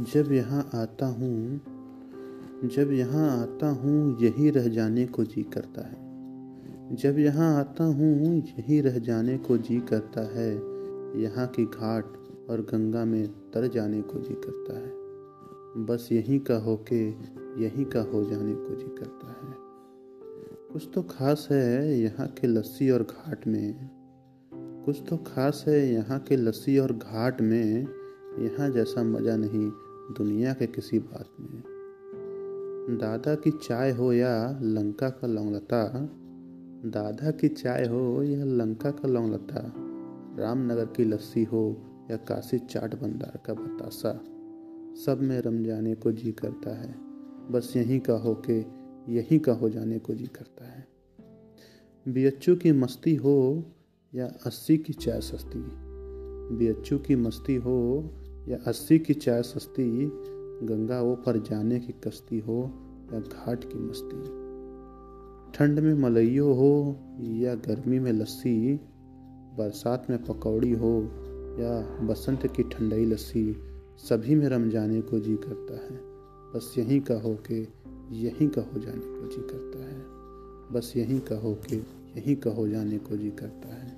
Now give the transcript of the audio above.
जब यहाँ आता हूँ, जब यहाँ आता हूँ, यही रह जाने को जी करता है। जब यहाँ आता हूँ, यही रह जाने को जी करता है। यहाँ की घाट और गंगा में तर जाने को जी करता है। बस यहीं का होके यहीं का हो जाने को जी करता है। कुछ तो खास है यहाँ के लस्सी और घाट में। कुछ तो खास है यहाँ के लस्सी और घाट में। यहाँ जैसा मज़ा नहीं दुनिया के किसी बात में। दादा की चाय हो या लंका का लौंगलता दादा की चाय हो या लंका का लौंगलता रामनगर की लस्सी हो या काशी चाट बंदार का बतासा, सब में रम जाने को जी करता है। बस यहीं का हो के यहीं का हो जाने को जी करता है। बियच्चू की मस्ती हो या अस्सी की चाय सस्ती, बियच्चू की मस्ती हो या अस्सी की चाय सस्ती गंगा वो पर जाने की कश्ती हो या घाट की मस्ती। ठंड में मलइयो हो या गर्मी में लस्सी, बरसात में पकौड़ी हो या बसंत की ठंडई लस्सी, सभी में रम जाने को जी करता है। बस यहीं का हो के, यहीं का हो जाने को जी करता है। बस यहीं का हो के, यहीं का हो जाने को जी करता है।